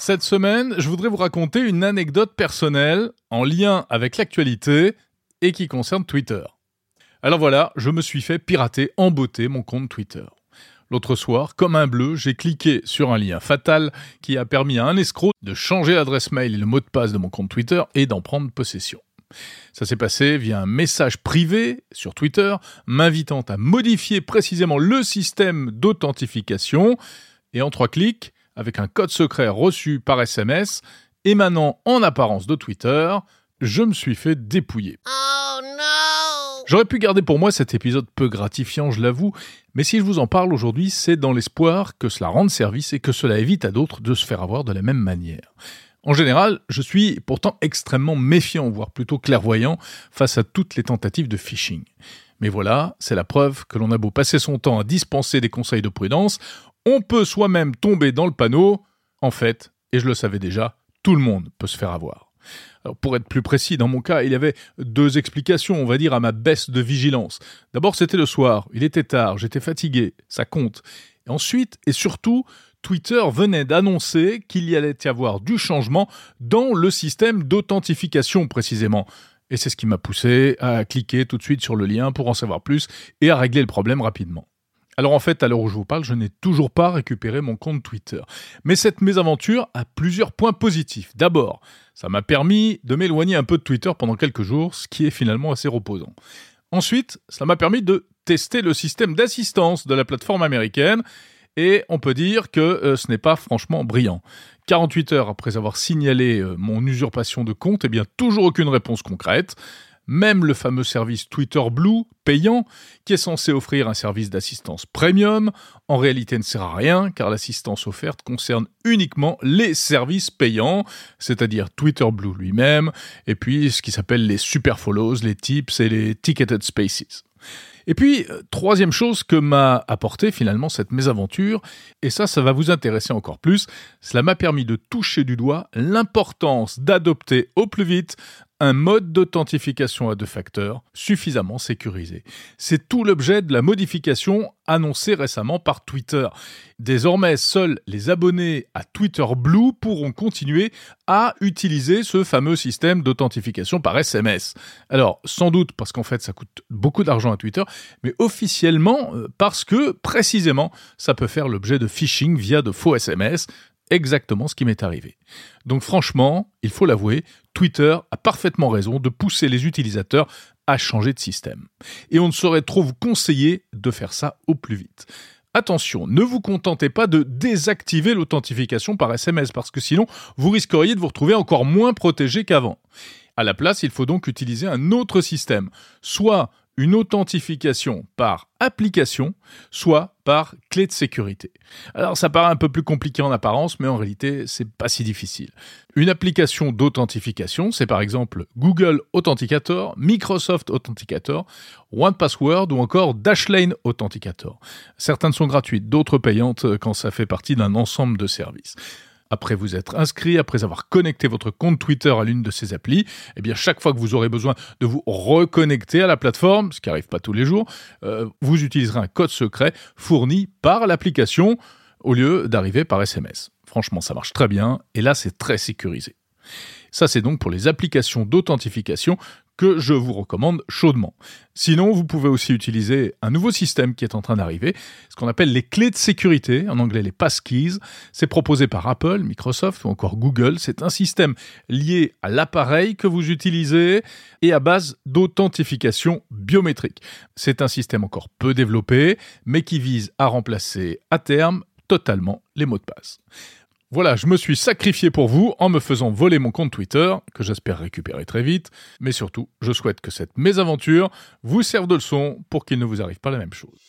Cette semaine, je voudrais vous raconter une anecdote personnelle en lien avec l'actualité et qui concerne Twitter. Alors voilà, je me suis fait pirater en beauté mon compte Twitter. L'autre soir, comme un bleu, j'ai cliqué sur un lien fatal qui a permis à un escroc de changer l'adresse mail et le mot de passe de mon compte Twitter et d'en prendre possession. Ça s'est passé via un message privé sur Twitter m'invitant à modifier précisément le système d'authentification et en trois clics, avec un code secret reçu par SMS émanant en apparence de Twitter, je me suis fait dépouiller. Oh no! J'aurais pu garder pour moi cet épisode peu gratifiant, je l'avoue, mais si je vous en parle aujourd'hui, c'est dans l'espoir que cela rende service et que cela évite à d'autres de se faire avoir de la même manière. En général, je suis pourtant extrêmement méfiant, voire plutôt clairvoyant, face à toutes les tentatives de phishing. Mais voilà, c'est la preuve que l'on a beau passer son temps à dispenser des conseils de prudence, on peut soi-même tomber dans le panneau. En fait, et je le savais déjà, tout le monde peut se faire avoir. Alors pour être plus précis, dans mon cas, il y avait deux explications, on va dire, à ma baisse de vigilance. D'abord, c'était le soir, il était tard, j'étais fatigué, ça compte. Et ensuite, et surtout, Twitter venait d'annoncer qu'il y allait y avoir du changement dans le système d'authentification précisément. Et c'est ce qui m'a poussé à cliquer tout de suite sur le lien pour en savoir plus et à régler le problème rapidement. Alors en fait, à l'heure où je vous parle, je n'ai toujours pas récupéré mon compte Twitter. Mais cette mésaventure a plusieurs points positifs. D'abord, ça m'a permis de m'éloigner un peu de Twitter pendant quelques jours, ce qui est finalement assez reposant. Ensuite, ça m'a permis de tester le système d'assistance de la plateforme américaine et on peut dire que euh, ce n'est pas franchement brillant. 48 heures après avoir signalé euh, mon usurpation de compte, eh bien toujours aucune réponse concrète. Même le fameux service Twitter Blue, payant, qui est censé offrir un service d'assistance premium, en réalité ne sert à rien, car l'assistance offerte concerne uniquement les services payants, c'est-à-dire Twitter Blue lui-même, et puis ce qui s'appelle les super follows, les tips et les ticketed spaces. Et puis, euh, troisième chose que m'a apporté finalement cette mésaventure, et ça, ça va vous intéresser encore plus, cela m'a permis de toucher du doigt l'importance d'adopter au plus vite un mode d'authentification à deux facteurs suffisamment sécurisé. C'est tout l'objet de la modification annoncée récemment par Twitter. Désormais, seuls les abonnés à Twitter Blue pourront continuer à utiliser ce fameux système d'authentification par SMS. Alors, sans doute parce qu'en fait ça coûte beaucoup d'argent à Twitter, mais officiellement euh, parce que précisément ça peut faire l'objet de phishing via de faux SMS exactement ce qui m'est arrivé. Donc franchement, il faut l'avouer, Twitter a parfaitement raison de pousser les utilisateurs à changer de système. Et on ne saurait trop vous conseiller de faire ça au plus vite. Attention, ne vous contentez pas de désactiver l'authentification par SMS parce que sinon vous risqueriez de vous retrouver encore moins protégé qu'avant. À la place, il faut donc utiliser un autre système, soit une authentification par application, soit par clé de sécurité. Alors ça paraît un peu plus compliqué en apparence, mais en réalité c'est pas si difficile. Une application d'authentification, c'est par exemple Google Authenticator, Microsoft Authenticator, OnePassword ou encore Dashlane Authenticator. Certaines sont gratuites, d'autres payantes quand ça fait partie d'un ensemble de services après vous être inscrit, après avoir connecté votre compte Twitter à l'une de ces applis, eh bien chaque fois que vous aurez besoin de vous reconnecter à la plateforme, ce qui n'arrive pas tous les jours, euh, vous utiliserez un code secret fourni par l'application au lieu d'arriver par SMS. Franchement, ça marche très bien et là c'est très sécurisé. Ça, c'est donc pour les applications d'authentification que je vous recommande chaudement. Sinon, vous pouvez aussi utiliser un nouveau système qui est en train d'arriver, ce qu'on appelle les clés de sécurité, en anglais les passkeys. C'est proposé par Apple, Microsoft ou encore Google. C'est un système lié à l'appareil que vous utilisez et à base d'authentification biométrique. C'est un système encore peu développé, mais qui vise à remplacer à terme totalement les mots de passe. Voilà, je me suis sacrifié pour vous en me faisant voler mon compte Twitter, que j'espère récupérer très vite, mais surtout, je souhaite que cette mésaventure vous serve de leçon pour qu'il ne vous arrive pas la même chose.